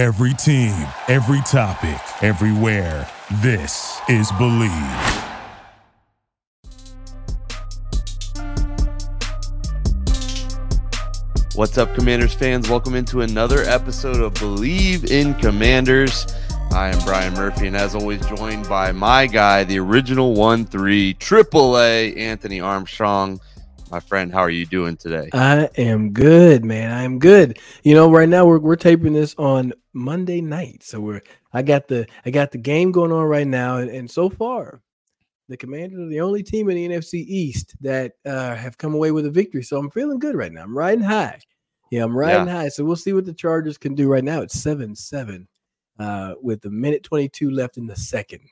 Every team, every topic, everywhere. This is Bleav. What's up, Commanders fans? Welcome into another episode of Bleav in Commanders. I am Brian Murphy, and as always, joined by my guy, the original 1 3 AAA, Anthony Armstrong. My friend, how are you doing today? I am good, man. I am good. You know, right now we're we're taping this on Monday night. So we're I got the I got the game going on right now, and, and so far the Commanders are the only team in the NFC East that uh, have come away with a victory. So I'm feeling good right now. I'm riding high. Yeah, I'm riding yeah. high. So we'll see what the Chargers can do right now. It's 7 7 uh, with a minute 22 left in the second.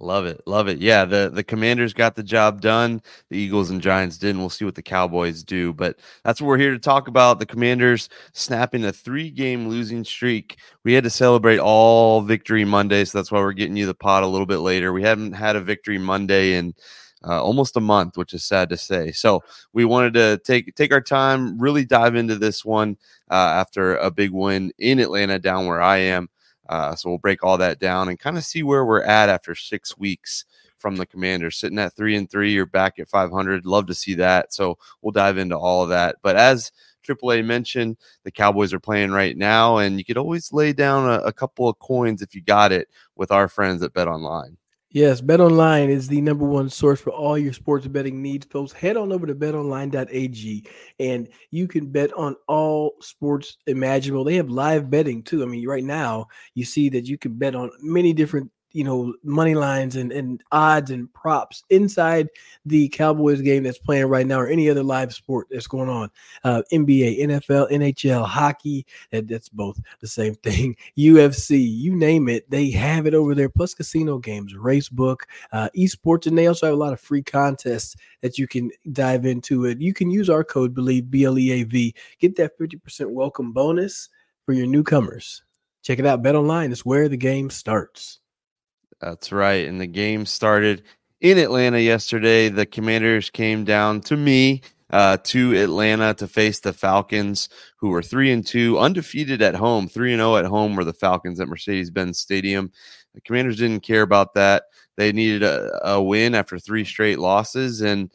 Love it. Love it. Yeah, the the Commanders got the job done. The Eagles and Giants didn't. We'll see what the Cowboys do, but that's what we're here to talk about. The Commanders snapping a three-game losing streak. We had to celebrate all victory Monday, so that's why we're getting you the pot a little bit later. We haven't had a victory Monday in uh, almost a month, which is sad to say. So we wanted to take take our time, really dive into this one uh, after a big win in Atlanta, down where I am. Uh, so we'll break all that down and kind of see where we're at after six weeks from the commander Sitting at three and three, you're back at 500. Love to see that. So we'll dive into all of that. But as AAA mentioned, the Cowboys are playing right now, and you could always lay down a, a couple of coins if you got it with our friends at Bet Online. Yes, BetOnline is the number one source for all your sports betting needs, folks. Head on over to betonline.ag and you can bet on all sports imaginable. They have live betting too. I mean, right now you see that you can bet on many different you know money lines and, and odds and props inside the Cowboys game that's playing right now or any other live sport that's going on. Uh, NBA, NFL, NHL, hockey, that, that's both the same thing. UFC, you name it, they have it over there. Plus casino games, racebook, uh, esports, and they also have a lot of free contests that you can dive into it. You can use our code Bleav B L E A V, get that fifty percent welcome bonus for your newcomers. Check it out. Bet online is where the game starts. That's right. And the game started in Atlanta yesterday. The Commanders came down to me uh, to Atlanta to face the Falcons, who were three and two, undefeated at home. Three and zero oh at home were the Falcons at Mercedes-Benz Stadium. The Commanders didn't care about that. They needed a, a win after three straight losses, and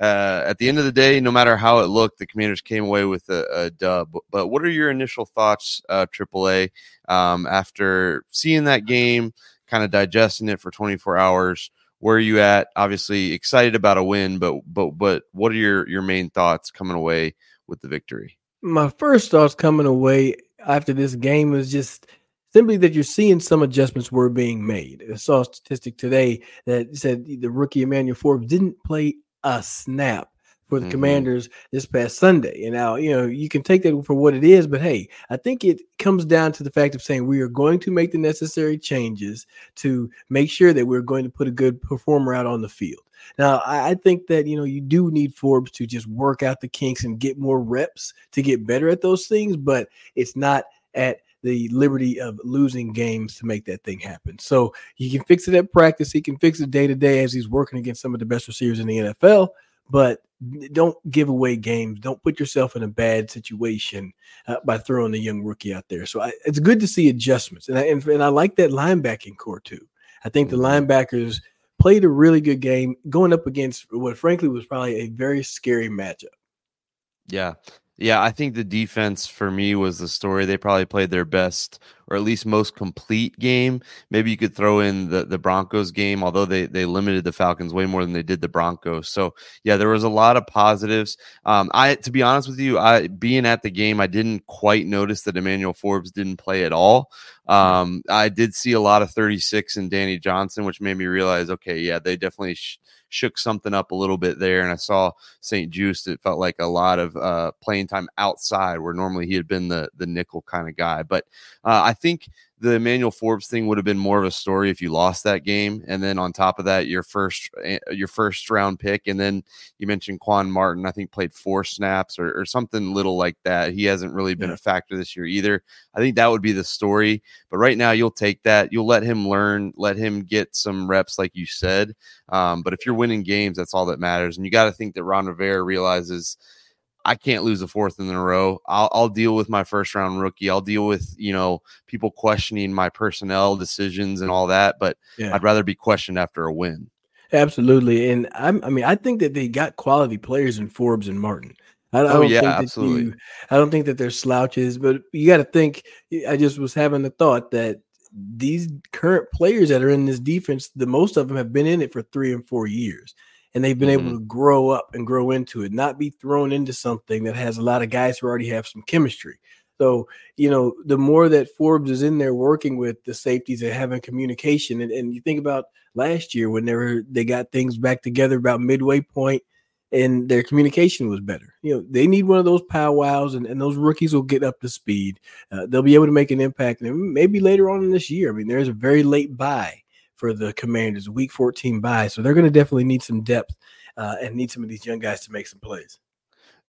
uh, at the end of the day, no matter how it looked, the Commanders came away with a, a dub. But what are your initial thoughts, uh, AAA, um, after seeing that game? Kind of digesting it for 24 hours. Where are you at? Obviously excited about a win, but but but what are your your main thoughts coming away with the victory? My first thoughts coming away after this game is just simply that you're seeing some adjustments were being made. I saw a statistic today that said the rookie Emmanuel Forbes didn't play a snap for the mm-hmm. Commanders this past Sunday. And now, you know, you can take that for what it is, but hey, I think it comes down to the fact of saying we are going to make the necessary changes to make sure that we're going to put a good performer out on the field. Now, I, I think that, you know, you do need Forbes to just work out the kinks and get more reps to get better at those things, but it's not at the liberty of losing games to make that thing happen. So he can fix it at practice. He can fix it day to day as he's working against some of the best receivers in the NFL. But don't give away games. Don't put yourself in a bad situation uh, by throwing a young rookie out there. So I, it's good to see adjustments, and I, and, and I like that linebacking corps too. I think the mm-hmm. linebackers played a really good game going up against what frankly was probably a very scary matchup. Yeah. Yeah, I think the defense for me was the story. They probably played their best or at least most complete game. Maybe you could throw in the, the Broncos game, although they, they limited the Falcons way more than they did the Broncos. So yeah, there was a lot of positives. Um, I to be honest with you, I being at the game, I didn't quite notice that Emmanuel Forbes didn't play at all. Um, I did see a lot of 36 and Danny Johnson, which made me realize, okay, yeah, they definitely sh- shook something up a little bit there. And I saw St-Juste. It felt like a lot of uh, playing time outside, where normally he had been the the nickel kind of guy. But uh, I think the Emmanuel Forbes thing would have been more of a story if you lost that game, and then on top of that, your first eh, your first round pick, and then you mentioned Quan Martin. I think played four snaps or, or something little like that. He hasn't really been yeah. a factor this year either. I think that would be the story. But right now, you'll take that. You'll let him learn, let him get some reps, like you said. Um, but if you're winning games, that's all that matters. And you got to think that Ron Rivera realizes I can't lose a fourth in a row. I'll, I'll deal with my first round rookie. I'll deal with you know people questioning my personnel decisions and all that. But yeah. I'd rather be questioned after a win. Absolutely, and I'm, I mean, I think that they got quality players in Forbes and Martin. I, I oh, don't yeah, think absolutely. You, I don't think that they're slouches, but you got to think. I just was having the thought that these current players that are in this defense, the most of them have been in it for three and four years, and they've been mm-hmm. able to grow up and grow into it, not be thrown into something that has a lot of guys who already have some chemistry. So, you know, the more that Forbes is in there working with the safeties and having communication, and, and you think about last year when they were they got things back together about midway point and their communication was better. You know, they need one of those powwows, and, and those rookies will get up to speed. Uh, they'll be able to make an impact, and maybe later on in this year. I mean, there's a very late bye for the Commanders, week 14 bye, so they're going to definitely need some depth uh, and need some of these young guys to make some plays.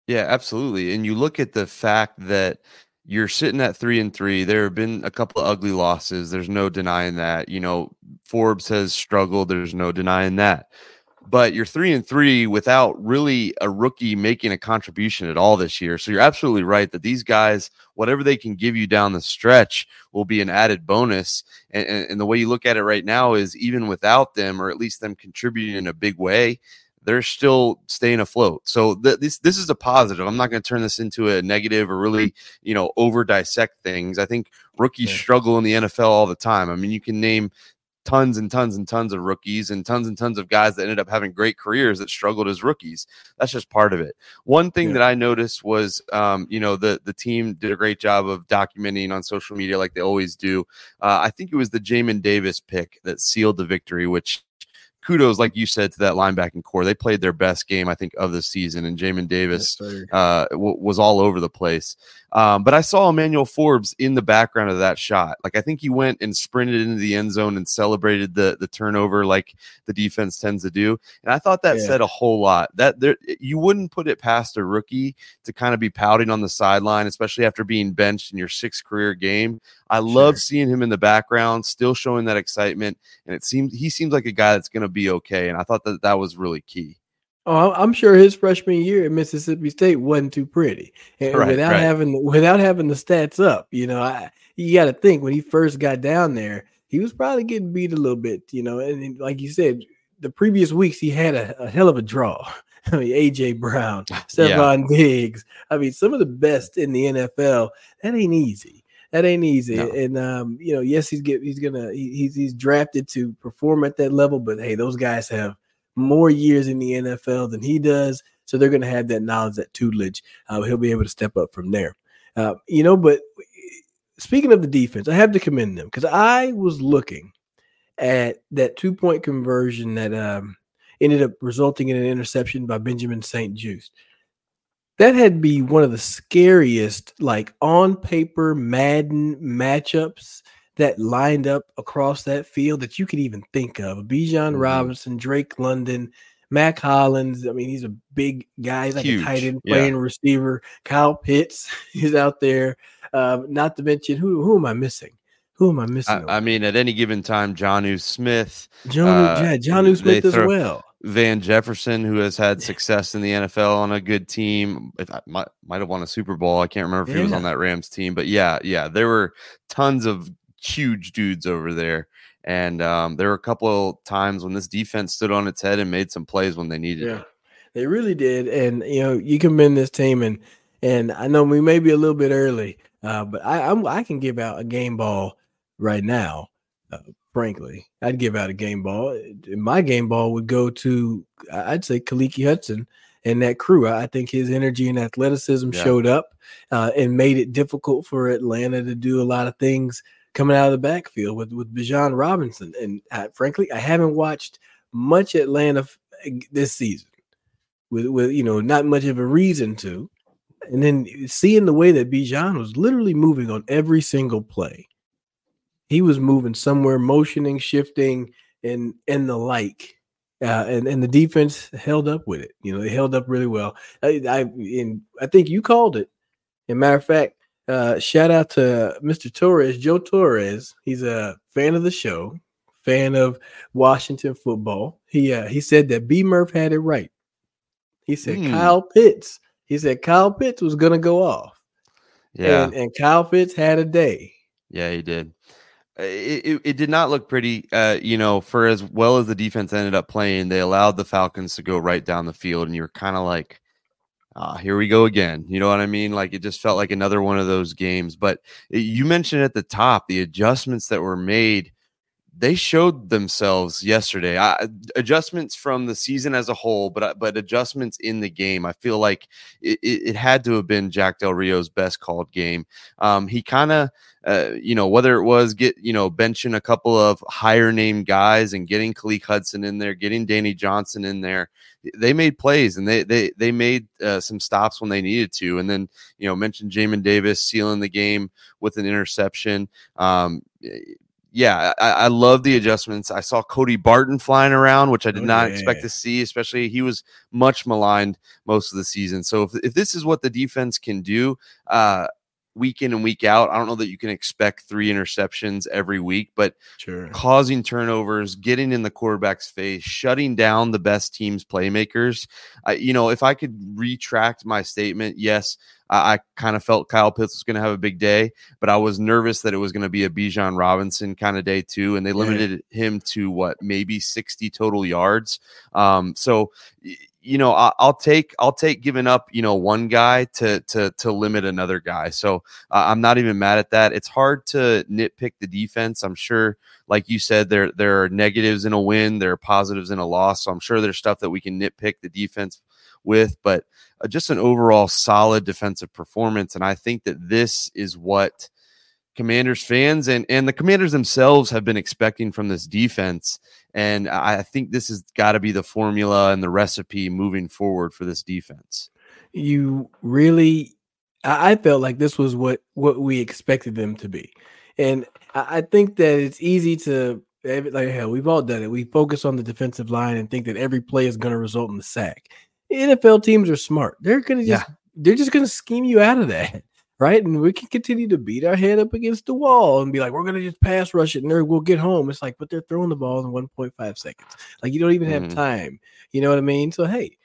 Yeah, absolutely. And you look at the fact that you're sitting at three and three. There have been a couple of ugly losses. There's no denying that. You know, Forbes has struggled. There's no denying that. But you're three and three without really a rookie making a contribution at all this year. So you're absolutely right that these guys, whatever they can give you down the stretch, will be an added bonus. And, and, and the way you look at it right now is even without them, or at least them contributing in a big way, they're still staying afloat. So th- this this is a positive. I'm not going to turn this into a negative or really you know over dissect things. I think rookies yeah. struggle in the NFL all the time. I mean, you can name tons and tons and tons of rookies and tons and tons of guys that ended up having great careers that struggled as rookies. That's just part of it. One thing yeah. that I noticed was, um, you know, the the team did a great job of documenting on social media like they always do. Uh, I think it was the Jamin Davis pick that sealed the victory, which kudos, like you said, to that linebacking corps. They played their best game, I think, of the season, and Jamin Davis uh, w- was all over the place. Um, but I saw Emmanuel Forbes in the background of that shot. Like I think he went and sprinted into the end zone and celebrated the the turnover like the defense tends to do. And I thought that yeah. said a whole lot. That there you wouldn't put it past a rookie to kind of be pouting on the sideline, especially after being benched in your sixth career game. I sure. love seeing him in the background, still showing that excitement, and it seems he seems like a guy that's going to be okay. And I thought that that was really key. Oh, I'm sure his freshman year at Mississippi State wasn't too pretty, and right, without right. having without having the stats up, you know, I, you got to think when he first got down there, he was probably getting beat a little bit, you know, and like you said, the previous weeks he had a, a hell of a draw. I mean, AJ Brown, Stefon yeah. Diggs. I mean, some of the best in the NFL. That ain't easy. That ain't easy. No. And um, you know, yes, he's get he's gonna he, he's he's drafted to perform at that level, but hey, those guys have more years in the NFL than he does. So they're going to have that knowledge, that tutelage. Uh, he'll be able to step up from there. Uh, you know, but speaking of the defense, I have to commend them because I was looking at that two point conversion that um, ended up resulting in an interception by Benjamin St-Juste. That had to be one of the scariest, like on paper Madden matchups that lined up across that field that you could even think of. Bijan mm-hmm. Robinson, Drake London, Mack Hollins. I mean, he's a big guy. He's like Huge. a tight end playing yeah. receiver. Kyle Pitts, is out there. Uh, not to mention who who am I missing? Who am I missing? I, I mean, at any given time, Jonnu Smith. John, uh, yeah, Jonnu Smith as well. Van Jefferson, who has had success in the NFL on a good team, if might might have won a Super Bowl. I can't remember if yeah. he was on that Rams team, but yeah, yeah, there were tons of huge dudes over there. And um, there were a couple of times when this defense stood on its head and made some plays when they needed yeah, it. They really did. And you know, you commend this team and and I know we may be a little bit early, uh, but I I'm, i can give out a game ball right now. Uh, frankly, I'd give out a game ball. Eh, my game ball would go to I'd say Khaleke Hudson and that crew. I think his energy and athleticism yeah. showed up uh, and made it difficult for Atlanta to do a lot of things coming out of the backfield with with Bijan Robinson. And I, frankly, I haven't watched much Atlanta eh, this season, with with you know not much of a reason to. And then eh, seeing the way that Bijan was literally moving on every single play, he was moving somewhere, motioning, shifting, and and the like. Uh, and and the defense held up with it. You know, they held up really well. I, I and I think you called it. As a matter of fact, uh, shout out to Mr. Torres, Joe Torres. He's a fan of the show, fan of Washington football. He uh, he said that B Murph had it right. He said mm. Kyle Pitts he said Kyle Pitts was going to go off. Yeah. And, and Kyle Pitts had a day. Yeah, he did. Uh, it, it, it, did not look pretty. Uh, you know, for as well as the defense ended up playing, they allowed the Falcons to go right down the field, and you're kind of like, ah, here we go again. You know what I mean? Like it just felt like another one of those games. But eh, you mentioned at the top the adjustments that were made they showed themselves yesterday. I, adjustments from the season as a whole, but but adjustments in the game. I feel like it, it had to have been Jack Del Rio's best called game. Um, he kind of, uh, you know, whether it was get you know benching a couple of higher name guys and getting Khaleke Hudson in there, getting Danny Johnson in there. They made plays and they they they made uh, some stops when they needed to, and then you know mentioned Jamin Davis sealing the game with an interception. Um, yeah, I, I, love the adjustments. I saw Cody Barton flying around, which I did oh, not yeah. expect to see, especially he was much maligned most of the season. So if, if this is what the defense can do, uh, week in and week out. I don't know that you can expect three interceptions every week, but sure. causing turnovers, getting in the quarterback's face, shutting down the best team's playmakers. Uh, you know, if I could retract my statement, yes, I, I kind of felt Kyle Pitts was going to have a big day, but I was nervous that it was going to be a Bijan Robinson kind of day too, and they limited yeah. him to what maybe sixty total yards. Um, so you know I, will take I'll take giving up you know one guy to to to limit another guy. So uh, I'm not even mad at that. It's hard to nitpick the defense. I'm sure, like you said, there there are negatives in a win, there are positives in a loss. So I'm sure there's stuff that we can nitpick the defense with, but uh, just an overall solid defensive performance. And I think that this is what Commanders fans and and the Commanders themselves have been expecting from this defense. And I think this has got to be the formula and the recipe moving forward for this defense. You really, I felt like this was what what we expected them to be, and I think that it's easy to like hell. We've all done it. We focus on the defensive line and think that every play is going to result in the sack. NFL teams are smart. They're gonna just yeah. they're just gonna scheme you out of that. Right. And we can continue to beat our head up against the wall and be like, we're gonna just pass rush it and we'll get home. It's like, but they're throwing the ball in 1.5 seconds. Like you don't even have mm-hmm. time. You know what I mean? So hey,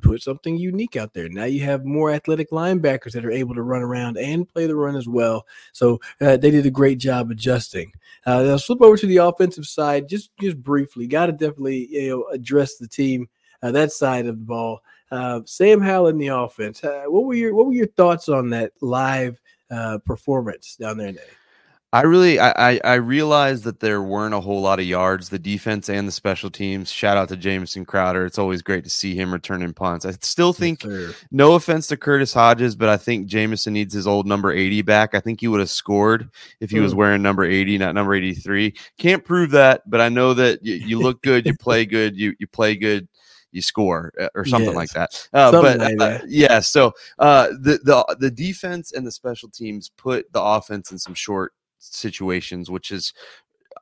put something unique out there. Now you have more athletic linebackers that are able to run around and play the run as well. So uh, they did a great job adjusting. Uh, now flip over to the offensive side, just just briefly. Got to definitely you know address the team uh, that side of the ball. Uh, Sam Howell in the offense. Uh, what were your what were your thoughts on that live uh, performance down there? Today? I really I, I realized that there weren't a whole lot of yards. The defense and the special teams. Shout out to Jamison Crowder. It's always great to see him returning punts. I still think, yes, no offense to Curtis Hodges, but I think Jamison needs his old number 80 back. I think he would have scored if he was hmm. wearing number 80, not number 83. Can't prove that, but I know that you, you look good, you play good, you you play good you score uh, or something yes. like that. Uh, something but like uh, that. yeah, so uh, the the the defense and the special teams put the offense in some short situations, which is.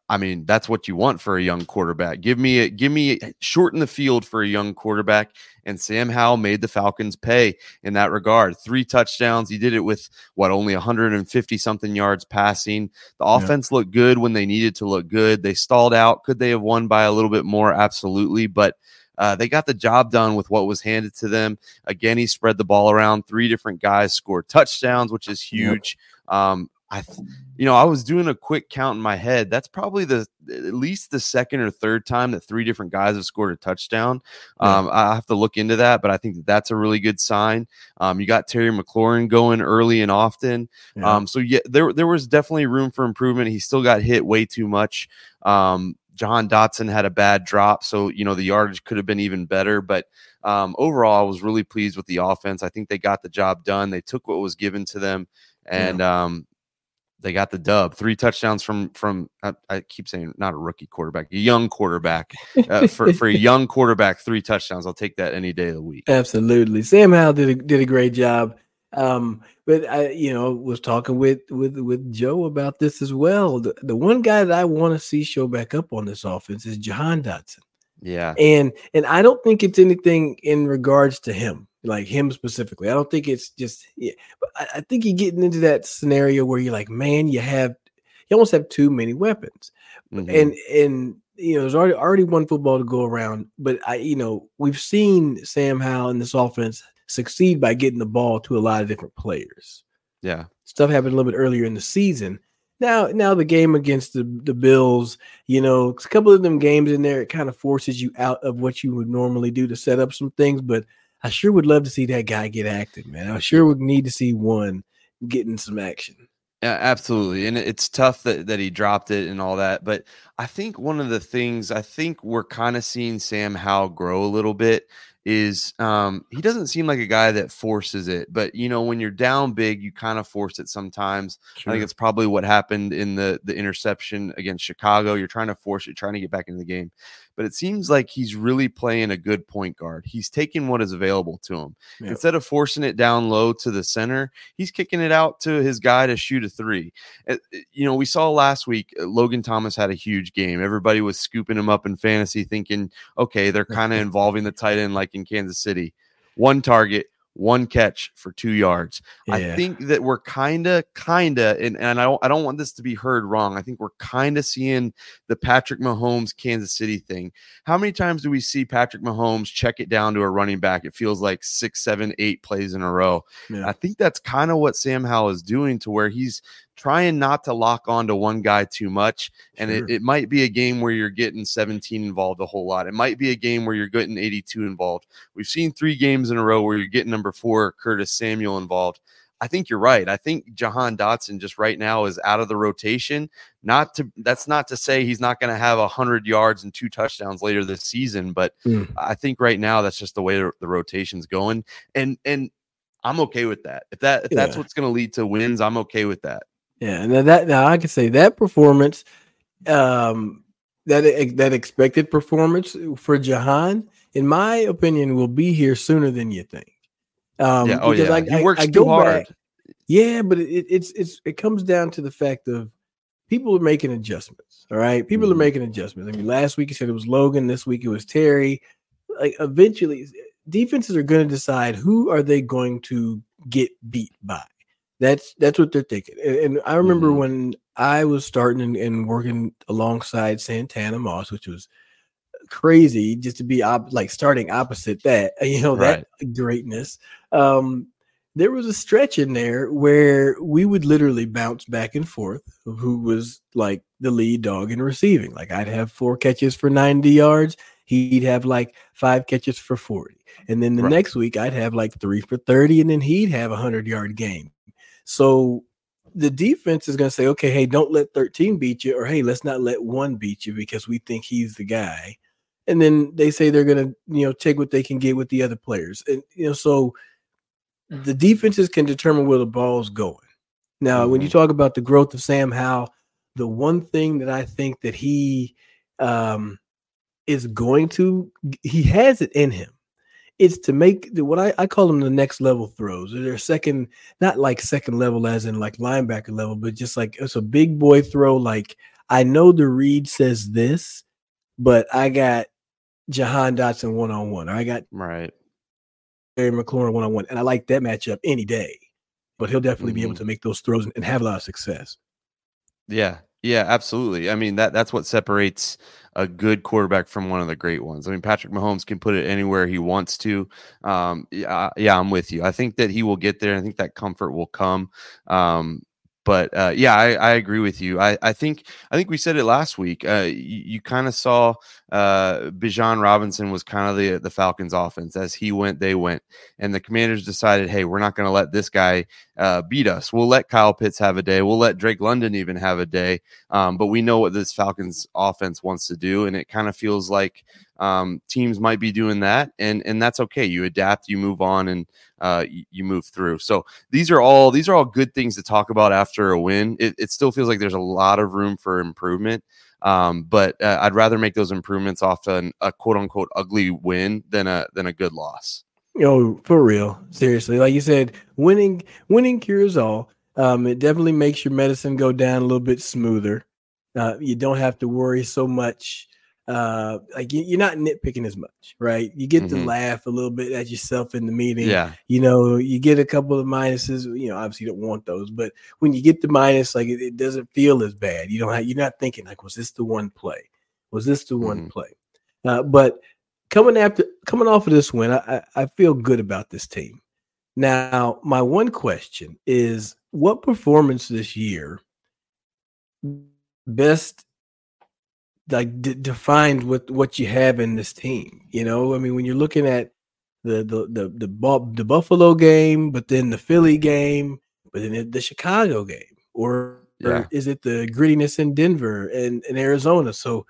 I mean, that's what you want for a young quarterback. Give me a, give me a, shorten the field for a young quarterback, and Sam Howell made the Falcons pay in that regard. Three touchdowns. He did it with what only 150 something yards passing. The offense yeah. looked good when they needed to look good. They stalled out. Could they have won by a little bit more? Absolutely, but uh, they got the job done with what was handed to them. Again, he spread the ball around. Three different guys scored touchdowns, which is huge. Yep. Um, I, you know, I was doing a quick count in my head. That's probably the at least the second or third time that three different guys have scored a touchdown. Um, I have to look into that, but I think that that's a really good sign. Um, you got Terry McLaurin going early and often. Yeah. Um, so yeah, there there was definitely room for improvement. He still got hit way too much. Um, Jahan Dotson had a bad drop, so you know the yardage could have been even better. But um, overall, I was really pleased with the offense. I think they got the job done. They took what was given to them, and yeah. um, they got the dub. Three touchdowns from from I, I, keep saying not a rookie quarterback, a young quarterback. Uh, for for a young quarterback, three touchdowns. I'll take that any day of the week. Absolutely, Sam Howell did a, did a great job. Um, but I, you know, was talking with with with Joe about this as well. The, the one guy that I want to see show back up on this offense is Jahan Dotson. Yeah, and and I don't think it's anything in regards to him, like him specifically. I don't think it's just. Yeah, but I, I think you're getting into that scenario where you're like, man, you have you almost have too many weapons, mm-hmm. and and you know, there's already already one football to go around. But I, you know, we've seen Sam Howell in this offense succeed by getting the ball to a lot of different players. Yeah. Stuff happened a little bit earlier in the season. Now, now the game against the, the Bills, you know, a couple of them games in there, it kind of forces you out of what you would normally do to set up some things. But I sure would love to see that guy get active, man. I sure would need to see one getting some action. Yeah, absolutely. And it's tough that, that he dropped it and all that. But I think one of the things I think we're kind of seeing Sam Howell grow a little bit is um, he doesn't seem like a guy that forces it, but you know when you're down big, you kind of force it sometimes. Sure. I think it's probably what happened in the the interception against Chicago. You're trying to force it, trying to get back into the game but it seems like he's really playing a good point guard. He's taking what is available to him. Yep. Instead of forcing it down low to the center, he's kicking it out to his guy to shoot a three. Eh, eh, you know, we saw last week uh, Logan Thomas had a huge game. Everybody was scooping him up in fantasy, thinking, okay, they're kind of involving the tight end like in Kansas City. One target, one catch for two yards. Yeah. I think that we're kind of, kind of, and, and I don't, I don't want this to be heard wrong. I think we're kind of seeing the Patrick Mahomes Kansas City thing. How many times do we see Patrick Mahomes check it down to a running back? It feels like six, seven, eight plays in a row. Yeah. I think that's kind of what Sam Howell is doing to where he's trying not to lock on to one guy too much. And sure. it, it might be a game where you're getting 17 involved a whole lot. It might be a game where you're getting 82 involved. We've seen three games in a row where you're getting number four, Curtis Samuel, involved. I think you're right. I think Jahan Dotson just right now is out of the rotation. Not to that's not to say he's not going to have a hundred yards and two touchdowns later this season, but mm. I think right now that's just the way the rotation's going. And and I'm okay with that. If that if yeah. that's what's going to lead to wins, I'm okay with that. Yeah, and that now I can say that performance, um, that that expected performance for Jahan, in my opinion, will be here sooner than you think. Um, yeah, oh yeah, I, he works I, I too hard. Back, yeah, but it, it's it's it comes down to the fact of people are making adjustments. All right, people mm-hmm. are making adjustments. I mean, last week you said it was Logan. This week it was Terry. Like eventually, defenses are going to decide who are they going to get beat by. That's that's what they're thinking. And, and I remember mm-hmm. when I was starting and, and, working alongside Santana Moss, which was crazy just to be op- like starting opposite that, you know, right. that greatness. Um, there was a stretch in there where we would literally bounce back and forth of who was like the lead dog in receiving. Like I'd have four catches for 90 yards, he'd have like five catches for 40. And then the right. next week I'd have like three for 30, and then he'd have a hundred yard game. So the defense is going to say, okay, hey, don't let 13 beat you, or hey, let's not let one beat you because we think he's the guy. And then they say they're going to, you know, take what they can get with the other players. And, you know, so the defenses can determine where the ball's going. Now, when you mm-hmm. talk about the growth of Sam Howell, the one thing that I think that he um, is going to, he has it in him it's to make what I, I call them the next level throws. They're second, not like second level as in like linebacker level, but just like it's a big boy throw. Like I know the read says this, but I got Jahan Dotson one on one. I got right Terry McLaurin one on one, and I like that matchup any day. But he'll definitely mm-hmm. be able mm-hmm. to make those throws and have a lot of success. Yeah, yeah, absolutely. I mean that that's what separates a good quarterback from one of the great ones. I mean, Patrick Mahomes can put it anywhere he wants to. Um, yeah, yeah, I'm with you. I think that he will get there. I think that comfort will come. Um, but uh, yeah, I, I, agree with you. I, I think I think we said it last week. Uh, you, you kind of saw uh, Bijan Robinson was kind of the the Falcons' offense. As he went, they went, and the Commanders decided, hey, we're not going to let this guy uh, beat us. We'll let Kyle Pitts have a day. We'll let Drake London even have a day. Um, but we know what this Falcons offense wants to do, and it kind of feels like um, teams might be doing that, and and that's okay. You adapt, you move on, and uh, you, move through. So these are all these are all good things to talk about after a win. It, it still feels like there's a lot of room for improvement, um, but uh, I'd rather make those improvements off an, a quote unquote ugly win than a than a good loss. Yo, for real, seriously, like you said, winning winning cures all. Um, it definitely makes your medicine go down a little bit smoother. Uh, you don't have to worry so much uh like you're not nitpicking as much right you get mm-hmm. to laugh a little bit at yourself in the meeting yeah you know you get a couple of minuses you know obviously you don't want those but when you get the minus like it, it doesn't feel as bad you don't have, you're not thinking like was this the one play was this the mm-hmm. one play uh, but coming after coming off of this win I, I feel good about this team Now, my one question is what performance this year best like d- defined what what you have in this team? You know, I mean, when you're looking at the the the the, the Buffalo game, but then the Philly game, but then the Chicago game, or, yeah. or is it the grittiness in Denver and, and Arizona? So,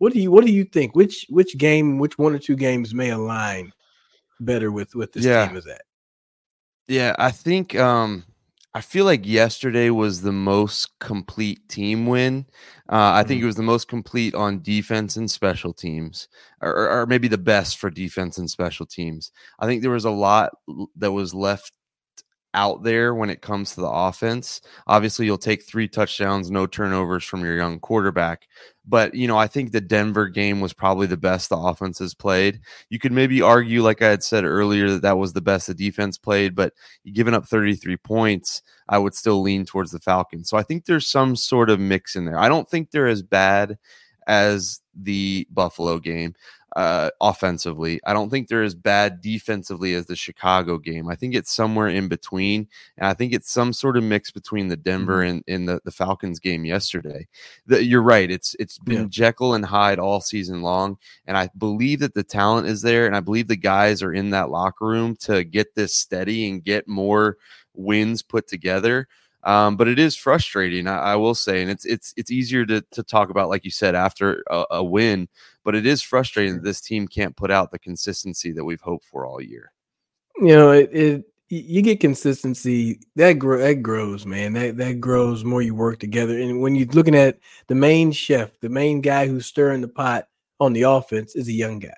what do you what do you think? Which which game, which one or two games may align better with with this yeah. team is that? Yeah, I think um I feel like yesterday was the most complete team win. Uh, I think mm-hmm. it was the most complete on defense and special teams, or, or, maybe the best for defense and special teams. I think there was a lot that was left out there when it comes to the offense. Obviously, you'll take three touchdowns, no turnovers from your young quarterback. But, you know, I think the Denver game was probably the best the offense has played. You could maybe argue, like I had said earlier, that that was the best the defense played, but giving up 33 points, I would still lean towards the Falcons. So I think there's some sort of mix in there. I don't think they're as bad as the Buffalo game uh, offensively. I don't think they're as bad defensively as the Chicago game. I think it's somewhere in between. And I think it's some sort of mix between the Denver mm-hmm. and, and the, the Falcons game yesterday. The, you're right. It's it's been yeah. Jekyll and Hyde all season long. And I believe that the talent is there. And I believe the guys are in that locker room to get this steady and get more wins put together. Um, but it is frustrating, I, I, will say, and it's it's it's easier to to talk about, like you said, after a, a win. But it is frustrating that this team can't put out the consistency that we've hoped for all year. You know, it, it you get consistency that grow that grows, man. That that grows more you work together. And when you're looking at the main chef, the main guy who's stirring the pot on the offense is a young guy.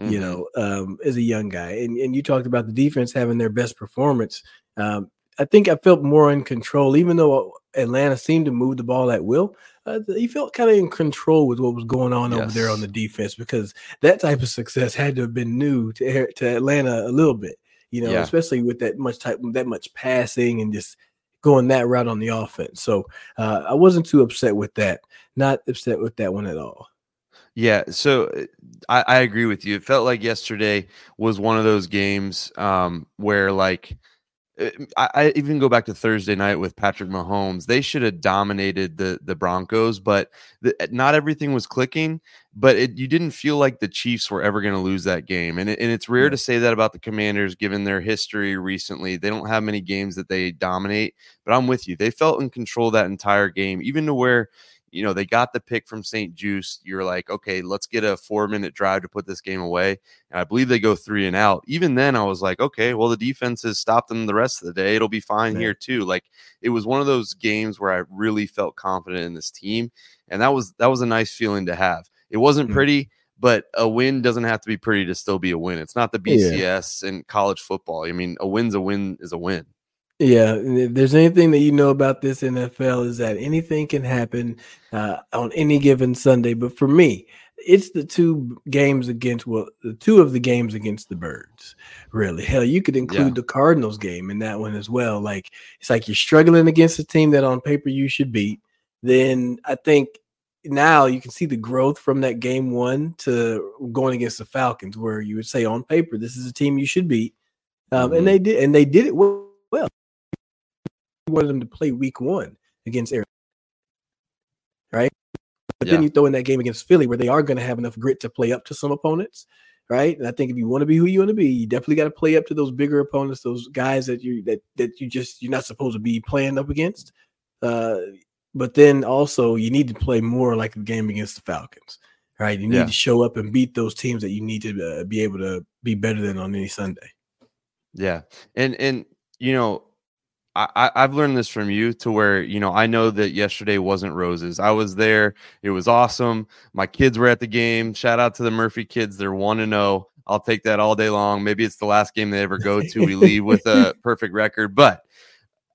Mm-hmm. You know, um, is a young guy. And and you talked about the defense having their best performance. Um, I think I felt more in control, even though Atlanta seemed to move the ball at will. Uh, he felt kind of in control with what was going on yes. over there on the defense because that type of success had to have been new to to Atlanta a little bit, you know, yeah. especially with that much type that much passing and just going that route on the offense. So uh, I wasn't too upset with that. Not upset with that one at all. Yeah, so uh, I, I agree with you. It felt like yesterday was one of those games um, where like uh, I, I, even go back to Thursday night with Patrick Mahomes. They should have dominated the the Broncos, but the, uh, not everything was clicking. But it, you didn't feel like the Chiefs were ever going to lose that game, and it, and it's rare to say that about the Commanders, given their history recently. They don't have many games that they dominate. But I'm with you; they felt in control that entire game, even to where you know, they got the pick from St-Juste. You're like, okay, let's get a four minute drive to put this game away. And I believe they go three and out. Even then, I was like, okay, well, the defense has stopped them the rest of the day. It'll be fine here, too. Like, it was one of those games where I really felt confident in this team. And that was that was a nice feeling to have. It wasn't mm-hmm. pretty, but a win doesn't have to be pretty to still be a win. It's not the BCS yeah. in college football. I mean, a win's a win is a win. Yeah, if there's anything that you know about this NFL is that anything can happen uh, on any given Sunday. But for me, it's the two games against well, the two of the games against the Birds. Really, hell, you could include yeah. the Cardinals game in that one as well. Like it's like you're struggling against a team that on paper you should beat. Then I think now you can see the growth from that game one to going against the Falcons, where you would say on paper this is a team you should beat, um, mm-hmm. and they did, and they did it well wanted them to play week one against Arizona, right? But yeah. then you throw in that game against Philly where they are going to have enough grit to play up to some opponents, right? And I think if you want to be who you want to be, you definitely got to play up to those bigger opponents, those guys that you that that you just you're not supposed to be playing up against. Uh, but then also you need to play more like a game against the Falcons, right? You need yeah. to show up and beat those teams that you need to uh, be able to be better than on any Sunday. Yeah, and and you know I, I've learned this from you to where you know I know that yesterday wasn't roses. I was there; it was awesome. My kids were at the game. Shout out to the Murphy kids; they're one to oh. zero. I'll take that all day long. Maybe it's the last game they ever go to. We leave with a perfect record, but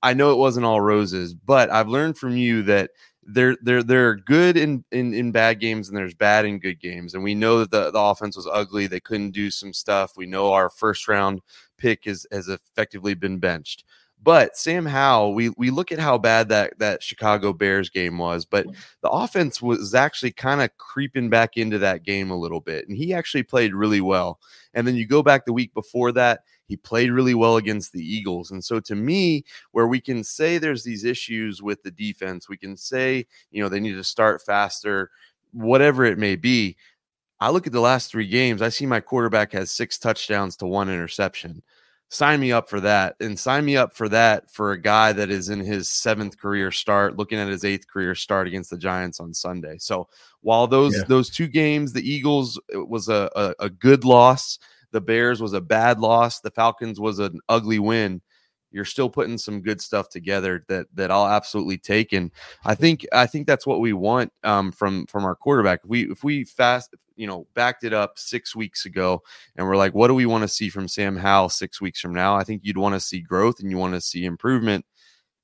I know it wasn't all roses. But I've learned from you that there there there are good in, in in bad games and there's bad in good games. And we know that the, the offense was ugly. They couldn't do some stuff. We know our first round pick is has effectively been benched. But Sam Howell, we we look at how bad that that Chicago Bears game was, but the offense was actually kind of creeping back into that game a little bit, and he actually played really well. And then you go back the week before that, he played really well against the Eagles. And so to me, where we can say there's these issues with the defense, we can say, you know, they need to start faster, whatever it may be. I look at the last three games, I see my quarterback has six touchdowns to one interception sign me up for that and sign me up for that for a guy that is in his seventh career start looking at his eighth career start against the giants on sunday so while those yeah. those two games the eagles it was a, a, a good loss the bears was a bad loss the falcons was an ugly win you're still putting some good stuff together that that I'll absolutely take. And I think I think that's what we want um, from from our quarterback. If we if we fast you know backed it up six weeks ago and we're like, what do we want to see from Sam Howell six weeks from now? I think you'd want to see growth and you want to see improvement.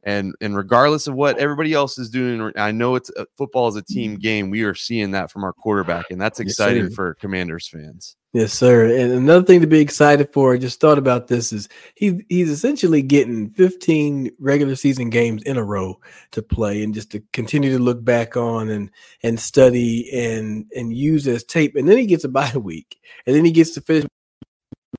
And and regardless of what everybody else is doing, I know it's uh, football is a team game. We are seeing that from our quarterback, and that's exciting yes, for Commanders fans. Yes, sir. And another thing to be excited for, I just thought about this, is he he's essentially getting 15 regular season games in a row to play and just to continue to look back on and and study and and use as tape. And then he gets a bye week. And then he gets to finish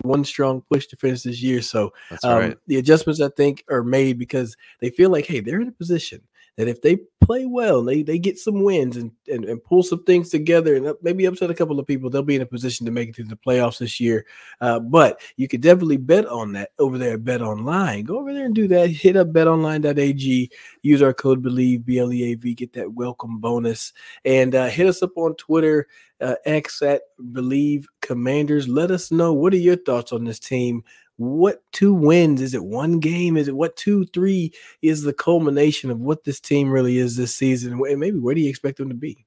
one strong push to finish this year. So um, right. the adjustments I think are made because they feel like, hey, they're in a position that if they play well, they they get some wins and, and, and pull some things together and maybe upset a couple of people, they'll be in a position to make it to the playoffs this year. Uh, but you could definitely bet on that over there at Bet Online. Go over there and do that. Hit up betonline.ag. Use our code Bleav B L E A V. Get that welcome bonus and uh, hit us up on Twitter uh, X at Bleav Commanders. Let us know what are your thoughts on this team what two wins? Is it one game? Is it what two three is the culmination of what this team really is this season? And maybe where do you expect them to be?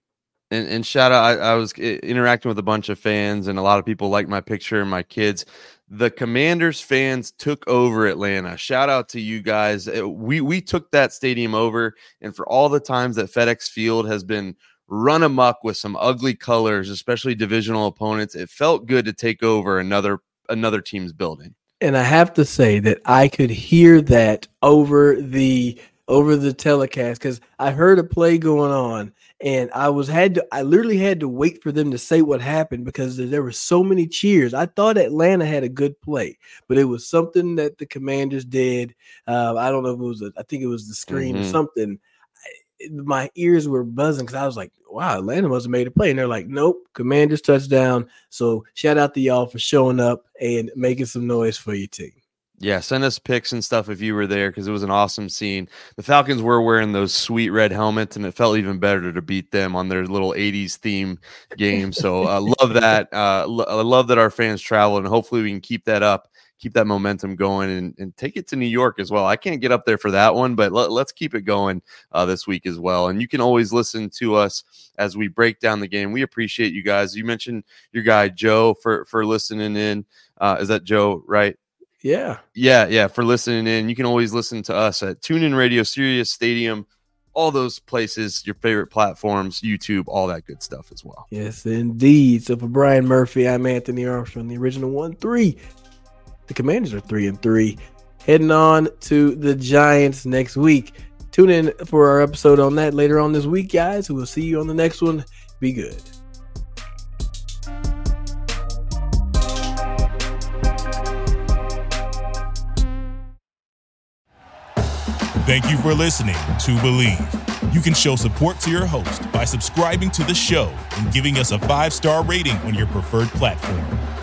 And, and shout out I, I, was interacting with a bunch of fans and a lot of people like my picture and my kids. The commanders fans took over atlanta. Shout out to you guys. We we took that stadium over and for all the times that fedex field has been run amuck with some ugly colors especially divisional opponents it felt good to take over another another team's building and I have to say that I could hear that over the over the telecast because I heard a play going on and I was had to I literally had to wait for them to say what happened because there were so many cheers. I thought Atlanta had a good play, but it was something that the Commanders did. Uh, I don't know if it was a, I think it was the screen mm-hmm. or something my ears were buzzing because I was like, wow, Atlanta must have made a play. And they're like, nope, Commanders touchdown. So shout out to y'all for showing up and making some noise for your team. Yeah, send us pics and stuff if you were there because it was an awesome scene. The Falcons were wearing those sweet red helmets, and it felt even better to beat them on their little '80s theme game. So I uh, love that. Uh, I love that our fans travel, and hopefully we can keep that up keep that momentum going and, and take it to New York as well. I can't get up there for that one, but let, us keep it going uh, this week as well. And you can always listen to us as we break down the game. We appreciate you guys. You mentioned your guy Joe for for listening in. Uh, is that Joe right? Yeah. Yeah, yeah, for listening in. You can always listen to us at TuneIn Radio, Sirius Stadium, all those places, your favorite platforms, YouTube, all that good stuff as well. Yes, indeed. So for Brian Murphy, I'm Anthony Armstrong, the original one three. The Commanders are three and three, heading on to the Giants next week. Tune in for our episode on that later on this week, guys. We'll see you on the next one. Be good. Thank you for listening to Bleav. You can show support to your host by subscribing to the show and giving us a five star rating on your preferred platform.